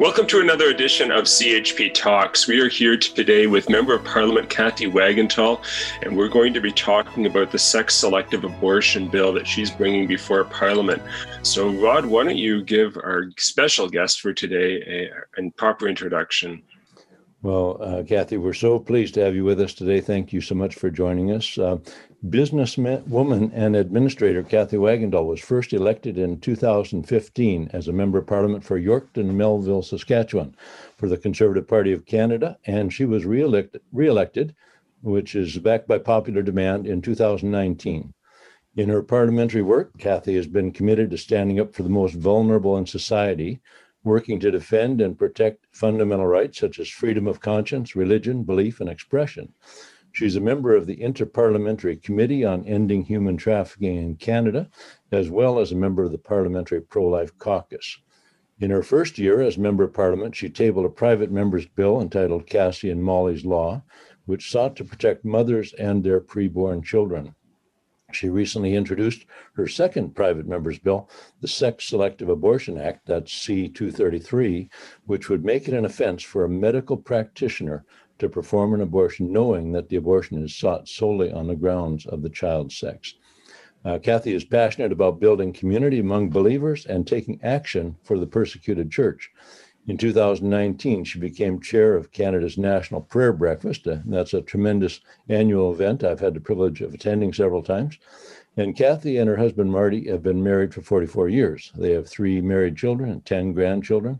Welcome to another edition of CHP Talks. We are here today with Member of Parliament Cathay Wagantall, and we're going to be talking about the sex selective abortion bill that she's bringing before Parliament. So, Rod, why don't you give our special guest for today a, a proper introduction? Well, uh, Cathay, we're so pleased to have you with us today. Thank you so much for joining us. Uh, businesswoman and administrator Cathay Wagantall was first elected in 2015 as a member of parliament for Yorkton Melville, Saskatchewan, for the Conservative Party of Canada, and she was re-elected, re-elected which is backed by popular demand in 2019. In her parliamentary work, Cathay has been committed to standing up for the most vulnerable in society working to defend and protect fundamental rights such as freedom of conscience, religion, belief, and expression. She's a member of the Interparliamentary Committee on Ending Human Trafficking in Canada, as well as a member of the Parliamentary Pro Life Caucus. In her first year as Member of Parliament, she tabled a private member's bill entitled Cassie and Molly's Law, which sought to protect mothers and their preborn children. She recently introduced her second private member's bill, the Sex Selective Abortion Act, that's C 233, which would make it an offense for a medical practitioner to perform an abortion knowing that the abortion is sought solely on the grounds of the child's sex. Uh, Cathay is passionate about building community among believers and taking action for the persecuted church. In 2019, she became chair of Canada's National Prayer Breakfast. Uh, that's a tremendous annual event I've had the privilege of attending several times. And Cathay and her husband Marty have been married for 44 years. They have three married children and 10 grandchildren.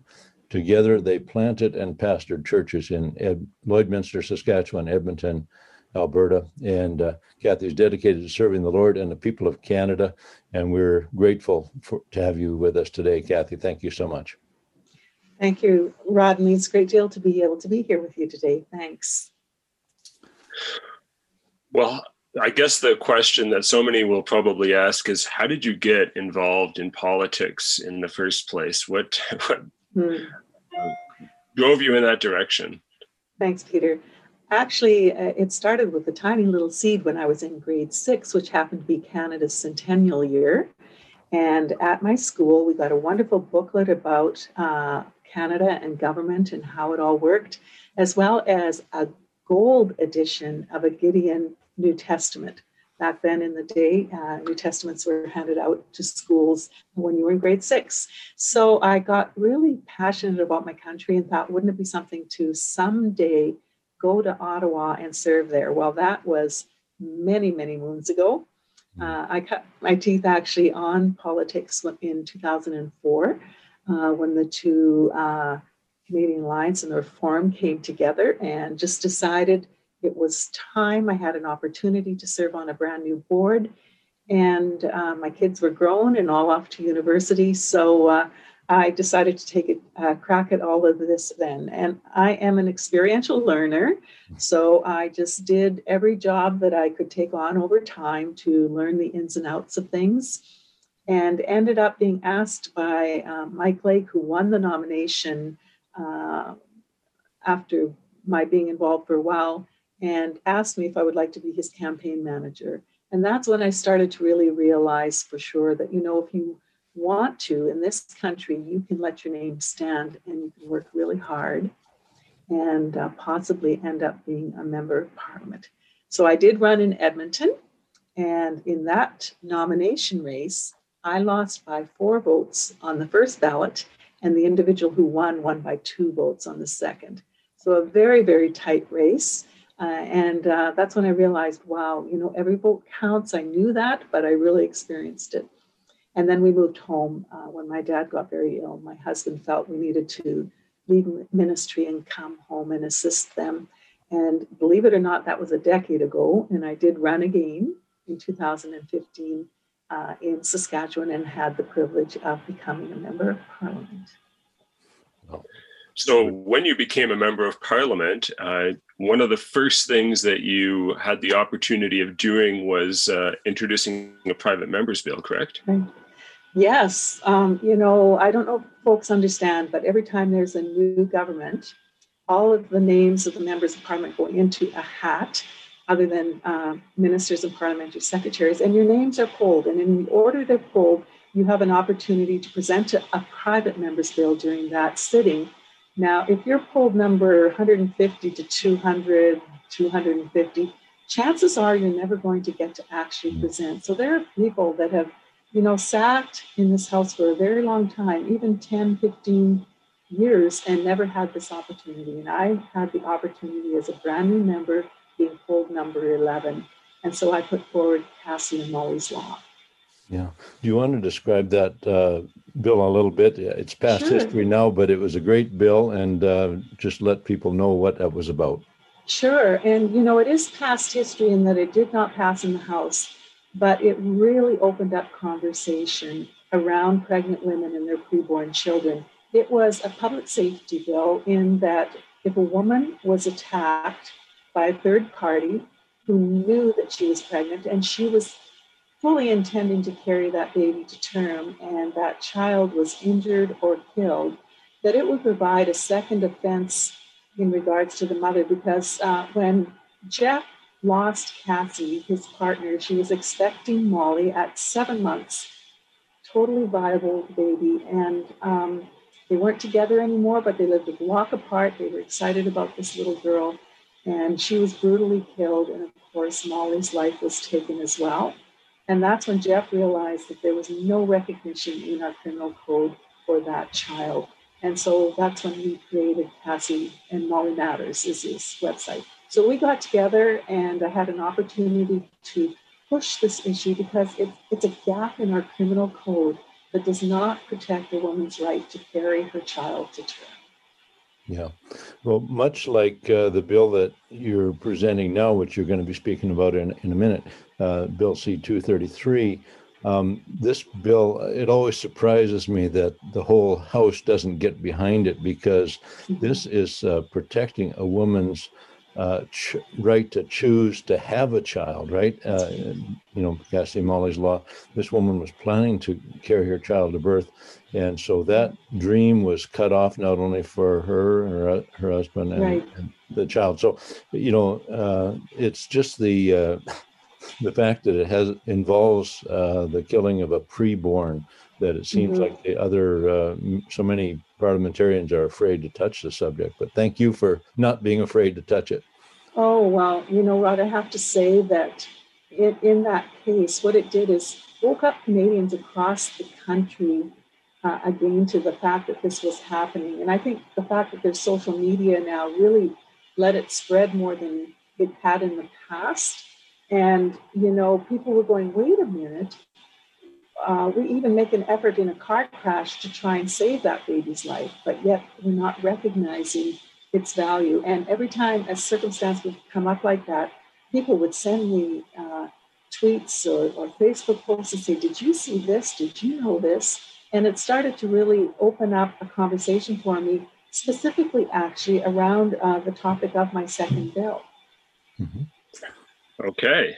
Together, they planted and pastored churches in Ed- Lloydminster, Saskatchewan, Edmonton, Alberta. And uh, Cathay is dedicated to serving the Lord and the people of Canada. And we're grateful for, to have you with us today, Cathay. Thank you so much. Thank you, Rodney. It's a great deal to be able to be here with you today. Thanks. Well, I guess the question that so many will probably ask is how did you get involved in politics in the first place? What, what hmm. drove you in that direction? Thanks, Peter. Actually, uh, it started with a tiny little seed when I was in grade six, which happened to be Canada's centennial year. And at my school, we got a wonderful booklet about uh, Canada and government and how it all worked, as well as a gold edition of a Gideon New Testament. Back then in the day, uh, New Testaments were handed out to schools when you were in grade six. So I got really passionate about my country and thought, wouldn't it be something to someday go to Ottawa and serve there? Well, that was many, many moons ago. Hmm. Uh, I cut my teeth actually on politics in 2004 uh, when the two uh, Canadian Alliance and the Reform came together and just decided it was time. I had an opportunity to serve on a brand new board, and uh, my kids were grown and all off to university. So uh, I decided to take a crack at all of this then. And I am an experiential learner. So I just did every job that I could take on over time to learn the ins and outs of things and ended up being asked by uh, Mike Lake, who won the nomination uh, after my being involved for a while, and asked me if I would like to be his campaign manager. And that's when I started to really realize for sure that, you know, if you want to in this country, you can let your name stand and you can work really hard and uh, possibly end up being a member of parliament. So I did run in Edmonton. And in that nomination race, I lost by four votes on the first ballot, and the individual who won won by two votes on the second. So a very, very tight race. Uh, and uh, that's when I realized, wow, you know, every vote counts. I knew that, but I really experienced it. And then we moved home uh, when my dad got very ill. My husband felt we needed to leave ministry and come home and assist them. And believe it or not, that was a decade ago. And I did run again in 2015 uh, in Saskatchewan and had the privilege of becoming a member of parliament. So, when you became a member of parliament, uh, one of the first things that you had the opportunity of doing was uh, introducing a private member's bill, correct? Yes. Um, you know, I don't know if folks understand, but every time there's a new government, all of the names of the members of parliament go into a hat other than uh, ministers and parliamentary secretaries, and your names are pulled. And in the order they're pulled, you have an opportunity to present a, a private member's bill during that sitting. Now, if you're polled number 150 to 200, 250, chances are you're never going to get to actually mm. present. So there are people that have, you know, sat in this house for a very long time, even 10, 15 years, and never had this opportunity. And I had the opportunity as a brand new member being polled number 11. And so I put forward Cassie and Molly's Law. Yeah. Do you want to describe that uh, bill a little bit? It's past sure. history now, but it was a great bill, and uh, just let people know what that was about. Sure. And, you know, it is past history in that it did not pass in the House, but it really opened up conversation around pregnant women and their preborn children. It was a public safety bill in that if a woman was attacked by a third party who knew that she was pregnant and she was fully intending to carry that baby to term and that child was injured or killed, that it would provide a second offense in regards to the mother because uh, when Jeff lost Cassie, his partner, she was expecting Molly at seven months, totally viable baby. And um, they weren't together anymore, but they lived a block apart. They were excited about this little girl. And she was brutally killed. And of course, Molly's life was taken as well. And that's when Jeff realized that there was no recognition in our criminal code for that child. And so that's when we created Cassie and Molly Matters is his website. So we got together and I had an opportunity to push this issue because it, it's a gap in our criminal code that does not protect a woman's right to carry her child to term. Yeah. Well, much like uh, the bill that you're presenting now, which you're going to be speaking about in, in a minute, uh, Bill C 233, um, this bill, it always surprises me that the whole House doesn't get behind it because this is uh, protecting a woman's uh, ch- right to choose to have a child, right? Uh, you know, Cassie Molly's law. This woman was planning to carry her child to birth, and so that dream was cut off not only for her, her, her husband, and, right. and the child. So, you know, uh, it's just the uh, the fact that it has involves uh, the killing of a preborn that it seems mm-hmm. like the other uh, so many parliamentarians are afraid to touch the subject but thank you for not being afraid to touch it oh well you know what? I have to say that in, in that case what it did is woke up canadians across the country uh, again to the fact that this was happening. And i think the fact that there's social media now really let it spread more than it had in the past. And, you know, people were going, wait a minute. Uh, we even make an effort in a car crash to try and save that baby's life, but yet we're not recognizing its value. And every time a circumstance would come up like that, people would send me uh, tweets or, or Facebook posts and say, Did you see this? Did you know this? And it started to really open up a conversation for me, specifically actually around uh, the topic of my second bill. Mm-hmm. Okay.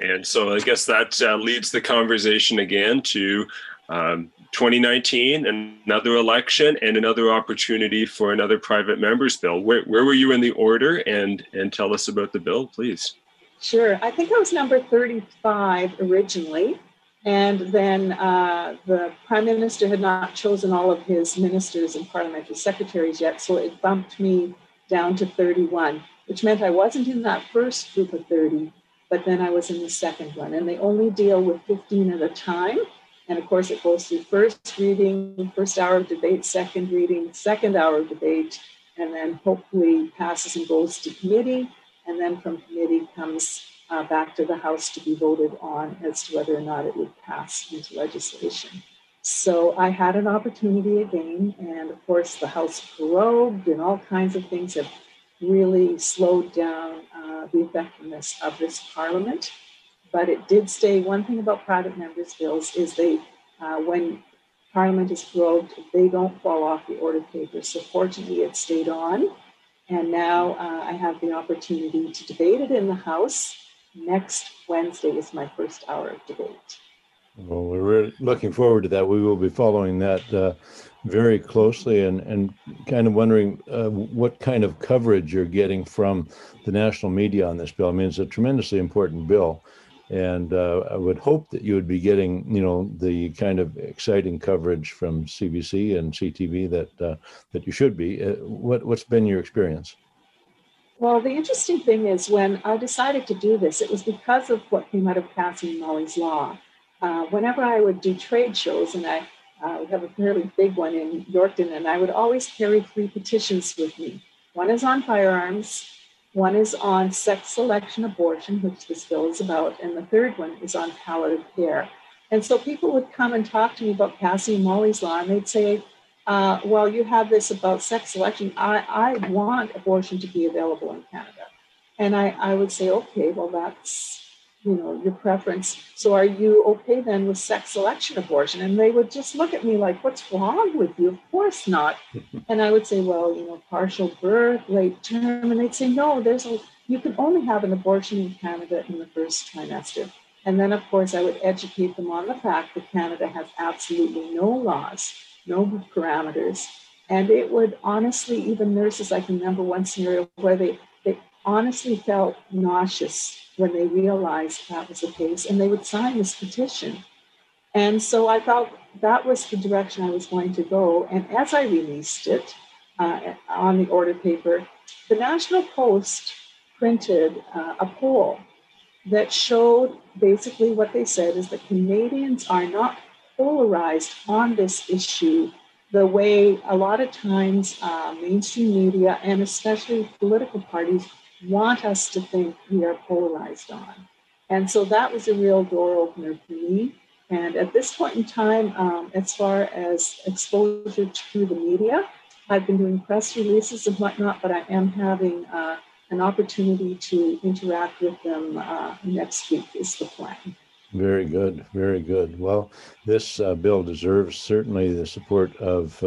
And so I guess that uh, leads the conversation again to um, 2019, another election, and another opportunity for another private members bill. Where, where were you in the order? And and tell us about the bill, please. Sure. I think I was number 35 originally. And then uh, the prime minister had not chosen all of his ministers and parliamentary secretaries yet, so it bumped me down to 31 which meant I wasn't in that first group of 30, but then I was in the second one. And they only deal with 15 at a time. And of course, it goes through first reading, first hour of debate, second reading, second hour of debate, and then hopefully passes and goes to committee. And then from committee comes uh, back to the House to be voted on as to whether or not it would pass into legislation. So I had an opportunity again, and of course, the House prorogued and all kinds of things have really slowed down uh, the effectiveness of this parliament. But it did stay. one thing about private members' bills is they, uh, when parliament is prorogued, they don't fall off the order paper. So fortunately, it stayed on. And now uh, I have the opportunity to debate it in the House. Next Wednesday is my first hour of debate. Well, we're really looking forward to that. We will be following that uh, very closely and, and kind of wondering uh, what kind of coverage you're getting from the national media on this bill. I mean, it's a tremendously important bill. And uh, I would hope that you would be getting, you know, the kind of exciting coverage from CBC and CTV that uh, that you should be. Uh, what what's been your experience? Well, the interesting thing is when I decided to do this, it was because of what came out of Cassie and Molly's Law. Uh, whenever I would do trade shows, and I uh, would have a fairly big one in Yorkton, and I would always carry three petitions with me. One is on firearms, one is on sex selection abortion, which this bill is about, and the third one is on palliative care. And so people would come and talk to me about Cassie and Molly's law, and they'd say, uh, well, you have this about sex selection. I, I want abortion to be available in Canada. And I, I would say, okay, well, that's you know your preference. So are you okay then with sex selection abortion? And they would just look at me like what's wrong with you? Of course not. And i would say well you know partial birth late term and they'd say no there's a you can only have an abortion in canada in the first trimester. And then of course i would educate them on the fact that canada has absolutely no laws no parameters. And it would honestly even nurses i can remember one scenario where they they honestly felt nauseous when they realized that was the case, and they would sign this petition. And so I thought that was the direction I was going to go. And as I released it uh, on the order paper, the National Post printed uh, a poll that showed basically what they said is that Canadians are not polarized on this issue the way a lot of times uh, mainstream media and especially political parties want us to think we are polarized on. And so that was a real door opener for me. And at this point in time, um, as far as exposure to the media, I've been doing press releases and whatnot, but I am having uh, an opportunity to interact with them uh, next week, is the plan. Very good, very good. Well, this uh, bill deserves certainly the support of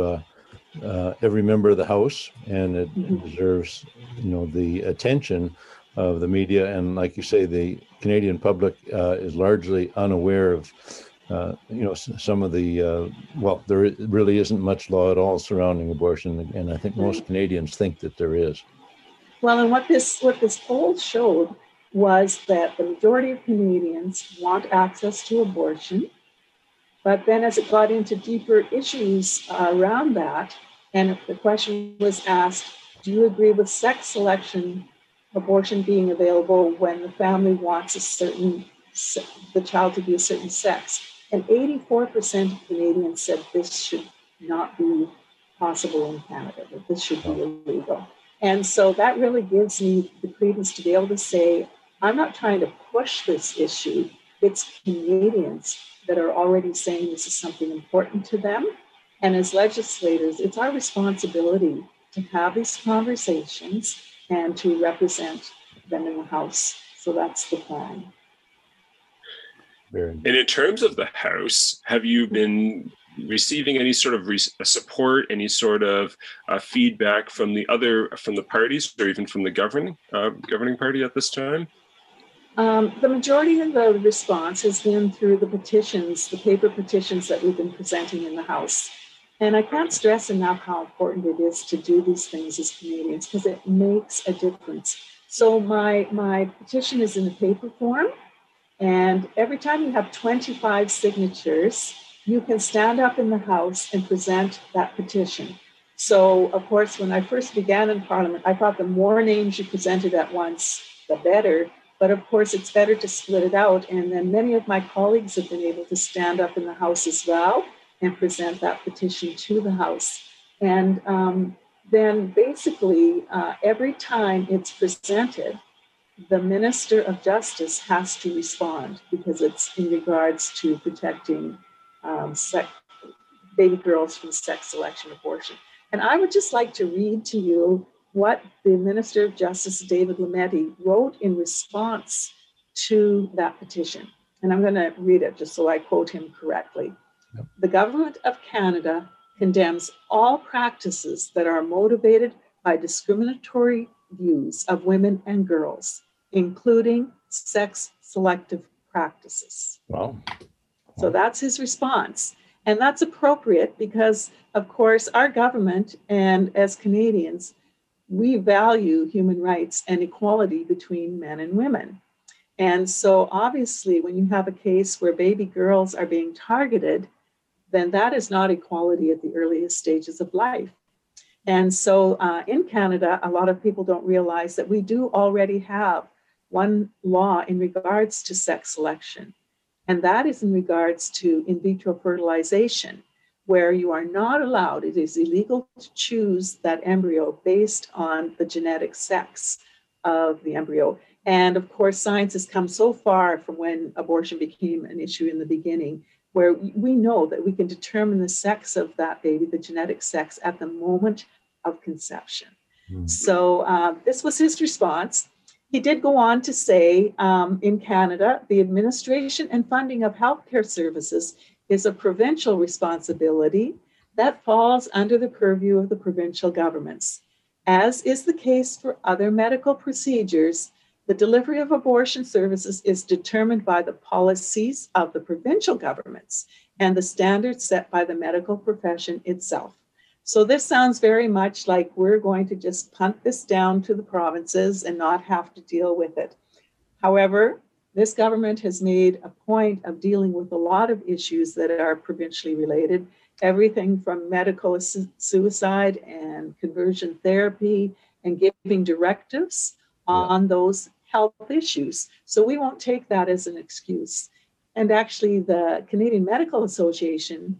uh, every member of the House, and it mm-hmm. deserves, you know, the attention of the media. And like you say, the Canadian public uh, is largely unaware of, uh, you know, some of the. Uh, well, there really isn't much law at all surrounding abortion, and I think most Canadians think that there is. Well, and what this what this poll showed was that the majority of Canadians want access to abortion. But then, as it got into deeper issues uh, around that, and the question was asked Do you agree with sex selection, abortion being available when the family wants a certain, the child to be a certain sex? And 84% of Canadians said this should not be possible in Canada, that this should be illegal. And so that really gives me the credence to be able to say, I'm not trying to push this issue. It's Canadians that are already saying this is something important to them. And as legislators, it's our responsibility to have these conversations and to represent them in the House. So that's the plan. And in terms of the House, have you been receiving any sort of re- support, any sort of uh, feedback from the other from the parties, or even from the governing uh, governing party at this time? Um, the majority of the response has been through the petitions, the paper petitions that we've been presenting in the House. And I can't stress enough how important it is to do these things as Canadians because it makes a difference. So my my petition is in a paper form, and every time you have 25 signatures, you can stand up in the House and present that petition. So, of course, when I first began in Parliament, I thought the more names you presented at once, the better. But of course, it's better to split it out. And then many of my colleagues have been able to stand up in the House as well and present that petition to the House. And um, then basically, uh, every time it's presented, the Minister of Justice has to respond because it's in regards to protecting um, sex, baby girls from sex selection abortion. And I would just like to read to you what the Minister of Justice, David Lametti, wrote in response to that petition. And I'm going to read it just so I quote him correctly. Yep. The Government of Canada condemns all practices that are motivated by discriminatory views of women and girls, including sex selective practices. Wow. So that's his response. And that's appropriate because, of course, our government and as Canadians, we value human rights and equality between men and women. And so, obviously, when you have a case where baby girls are being targeted, then that is not equality at the earliest stages of life. And so, uh, in Canada, a lot of people don't realize that we do already have one law in regards to sex selection, and that is in regards to in vitro fertilization, where you are not allowed, it is illegal to choose that embryo based on the genetic sex of the embryo. And of course, science has come so far from when abortion became an issue in the beginning, where we know that we can determine the sex of that baby, the genetic sex, at the moment of conception. Mm-hmm. So uh, this was his response. He did go on to say um, in Canada, the administration and funding of healthcare services is a provincial responsibility that falls under the purview of the provincial governments. As is the case for other medical procedures, the delivery of abortion services is determined by the policies of the provincial governments and the standards set by the medical profession itself. So, this sounds very much like we're going to just punt this down to the provinces and not have to deal with it. However, this government has made a point of dealing with a lot of issues that are provincially related everything from medical suicide and conversion therapy and giving directives on those health issues. So we won't take that as an excuse. And actually, the Canadian Medical Association,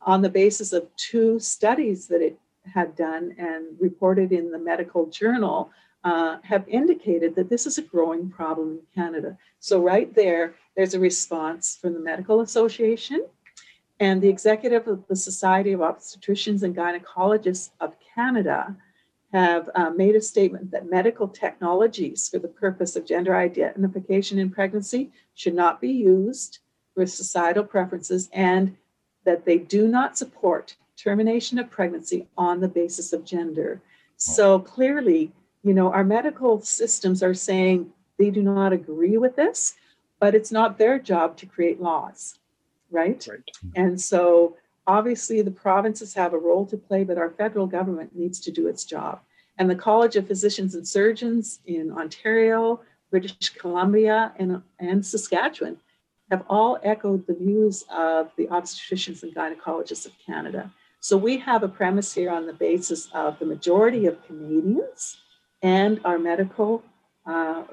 on the basis of two studies that it had done and reported in the medical journal, uh, have indicated that this is a growing problem in Canada. So, right there, there's a response from the Medical Association and the executive of the Society of Obstetricians and Gynecologists of Canada have uh, made a statement that medical technologies for the purpose of gender identification in pregnancy should not be used for societal preferences and that they do not support termination of pregnancy on the basis of gender. So clearly, you know, our medical systems are saying they do not agree with this, but it's not their job to create laws, right? right. And so Obviously, the provinces have a role to play, but our federal government needs to do its job. And the College of Physicians and Surgeons in Ontario, British Columbia, and, and Saskatchewan have all echoed the views of the obstetricians and gynecologists of Canada. So we have a premise here on the basis of the majority of Canadians and our medical uh,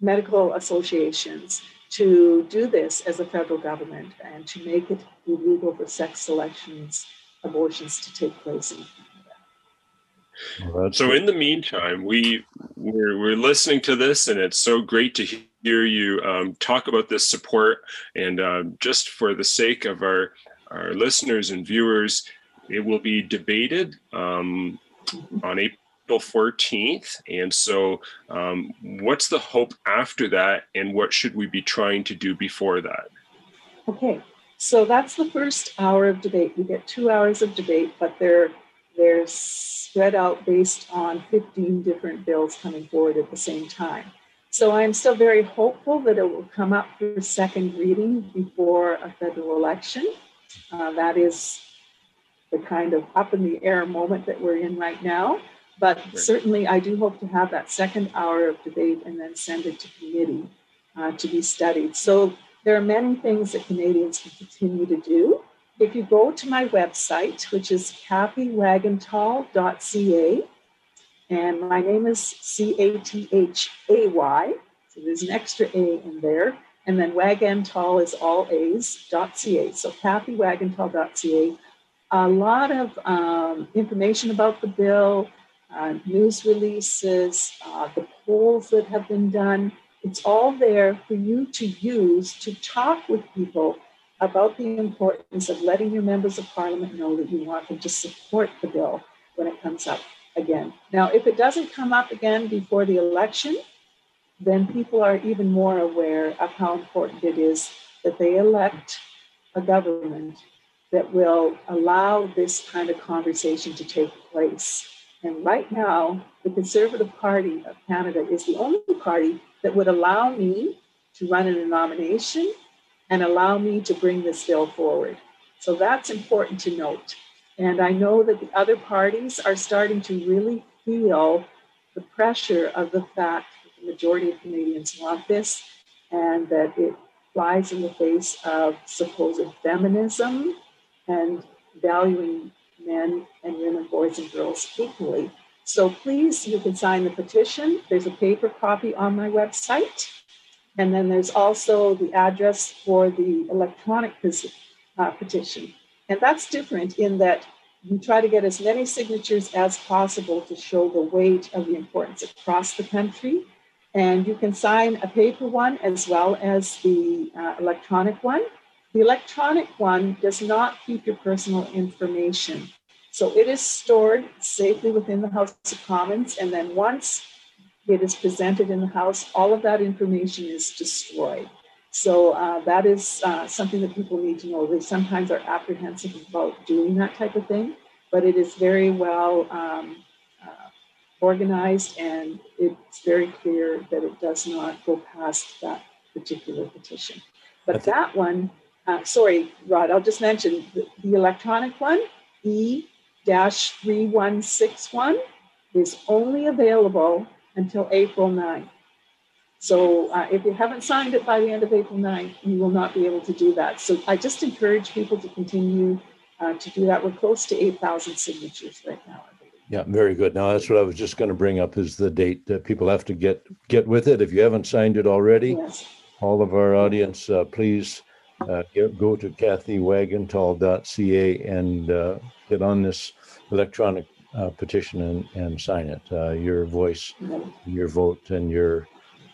medical associations to do this as a federal government and to make it illegal for sex selections, abortions to take place in Canada. Well, so in the meantime, we we're, we're listening to this, and it's so great to hear you um, talk about this support. And uh, just for the sake of our our listeners and viewers, it will be debated um, on April April 14th. And so, um, what's the hope after that, and what should we be trying to do before that? Okay, so that's the first hour of debate. We get two hours of debate, but they're they're spread out based on 15 different bills coming forward at the same time. So I'm still very hopeful that it will come up for second reading before a federal election. Uh, that is the kind of up in the air moment that we're in right now. But right. certainly, I do hope to have that second hour of debate and then send it to committee uh, to be studied. So there are many things that Canadians can continue to do. If you go to my website, which is cathaywagantall.ca, and my name is C A T H A Y, so there's an extra A in there, and then Wagantall is all A's.ca. So cathaywagantall.ca. A lot of um, information about the bill, uh, news releases, uh, the polls that have been done. It's all there for you to use to talk with people about the importance of letting your members of parliament know that you want them to support the bill when it comes up again. Now, if it doesn't come up again before the election, then people are even more aware of how important it is that they elect a government that will allow this kind of conversation to take place. And right now, the Conservative Party of Canada is the only party that would allow me to run in a nomination and allow me to bring this bill forward. So that's important to note. And I know that the other parties are starting to really feel the pressure of the fact that the majority of Canadians want this, and that it flies in the face of supposed feminism and valuing men and women, boys and girls equally. So please, you can sign the petition. There's a paper copy on my website. And then there's also the address for the electronic uh, petition. And that's different in that you try to get as many signatures as possible to show the weight of the importance across the country. And you can sign a paper one as well as the uh, electronic one. The electronic one does not keep your personal information. So it is stored safely within the House of Commons. And then once it is presented in the House, all of that information is destroyed. So uh, that is uh, something that people need to know. They sometimes are apprehensive about doing that type of thing, but it is very well um, uh, organized and it's very clear that it does not go past that particular petition. But that one, uh, sorry, Rod, I'll just mention the, the electronic one, E 3161 is only available until April 9th. So uh, if you haven't signed it by the end of April 9th, you will not be able to do that. So I just encourage people to continue uh, to do that. We're close to 8,000 signatures right now. Yeah, very good. Now that's what I was just going to bring up is the date that people have to get get with it. If you haven't signed it already, yes. all of our audience, uh, please uh, go to cathaywagantall.ca and uh, get on this electronic uh, petition and, and sign it. Uh, your voice, your vote, and your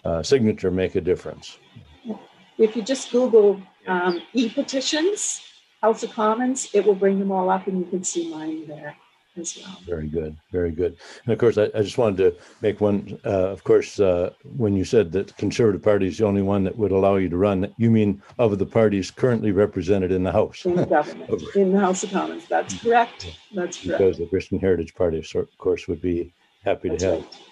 uh, signature make a difference. If you just Google um, e-petitions, House of Commons, it will bring them all up and you can see mine there as well. Very good, very good. And of course, I, I just wanted to make one. Uh, of course, uh, when you said that the Conservative Party is the only one that would allow you to run, you mean of the parties currently represented in the House? In the government, in the House of Commons. That's mm-hmm. correct. That's correct. Because the Christian Heritage Party, of course, would be happy That's to have. Right.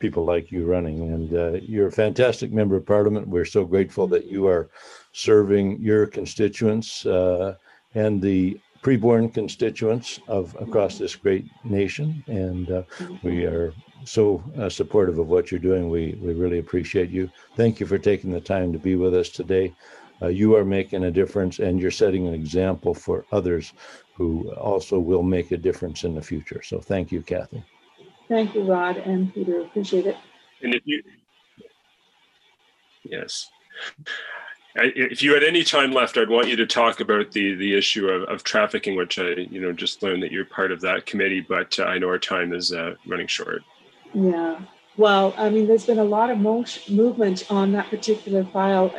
People like you running, and uh, you're a fantastic member of Parliament. We're so grateful that you are serving your constituents uh, and the preborn constituents of across this great nation, and uh, we are so uh, supportive of what you're doing. We we really appreciate you. Thank you for taking the time to be with us today. Uh, you are making a difference, and you're setting an example for others who also will make a difference in the future. So, thank you, Cathay. Thank you, Rod and Peter. Appreciate it. And if you, yes if you had any time left, I'd want you to talk about the the issue of, of trafficking, which I you know just learned that you're part of that committee, but uh, I know our time is uh, running short. Yeah, well, I mean, there's been a lot of motion, movement on that particular file,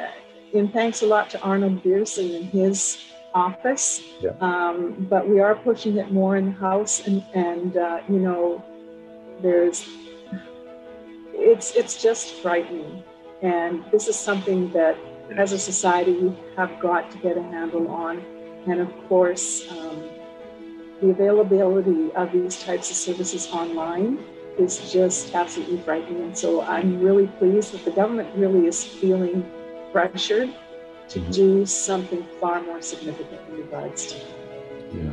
and thanks a lot to Arnold Viersen and his office. Yeah. Um, but we are pushing it more in the House, and and uh, you know, there's it's it's just frightening, and this is something that as a society we have got to get a handle on. And of course, um, the availability of these types of services online is just absolutely frightening. And so I'm really pleased that the government really is feeling pressured to mm-hmm. do something far more significant in regards to Yeah.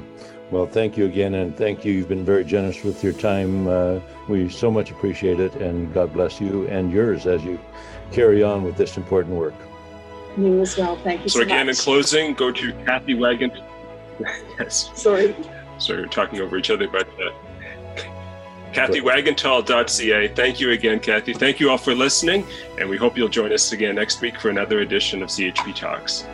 Well, thank you again, and thank you. You've been very generous with your time. Uh, we so much appreciate it, and God bless you and yours as you carry on with this important work. You as well. Thank you so, so again, in closing, go to Cathay Wagon. yes. Sorry. Sorry, we're talking over each other, but uh, CathayWagantall.ca. Thank you again, Cathay. Thank you all for listening, and we hope you'll join us again next week for another edition of CHP Talks.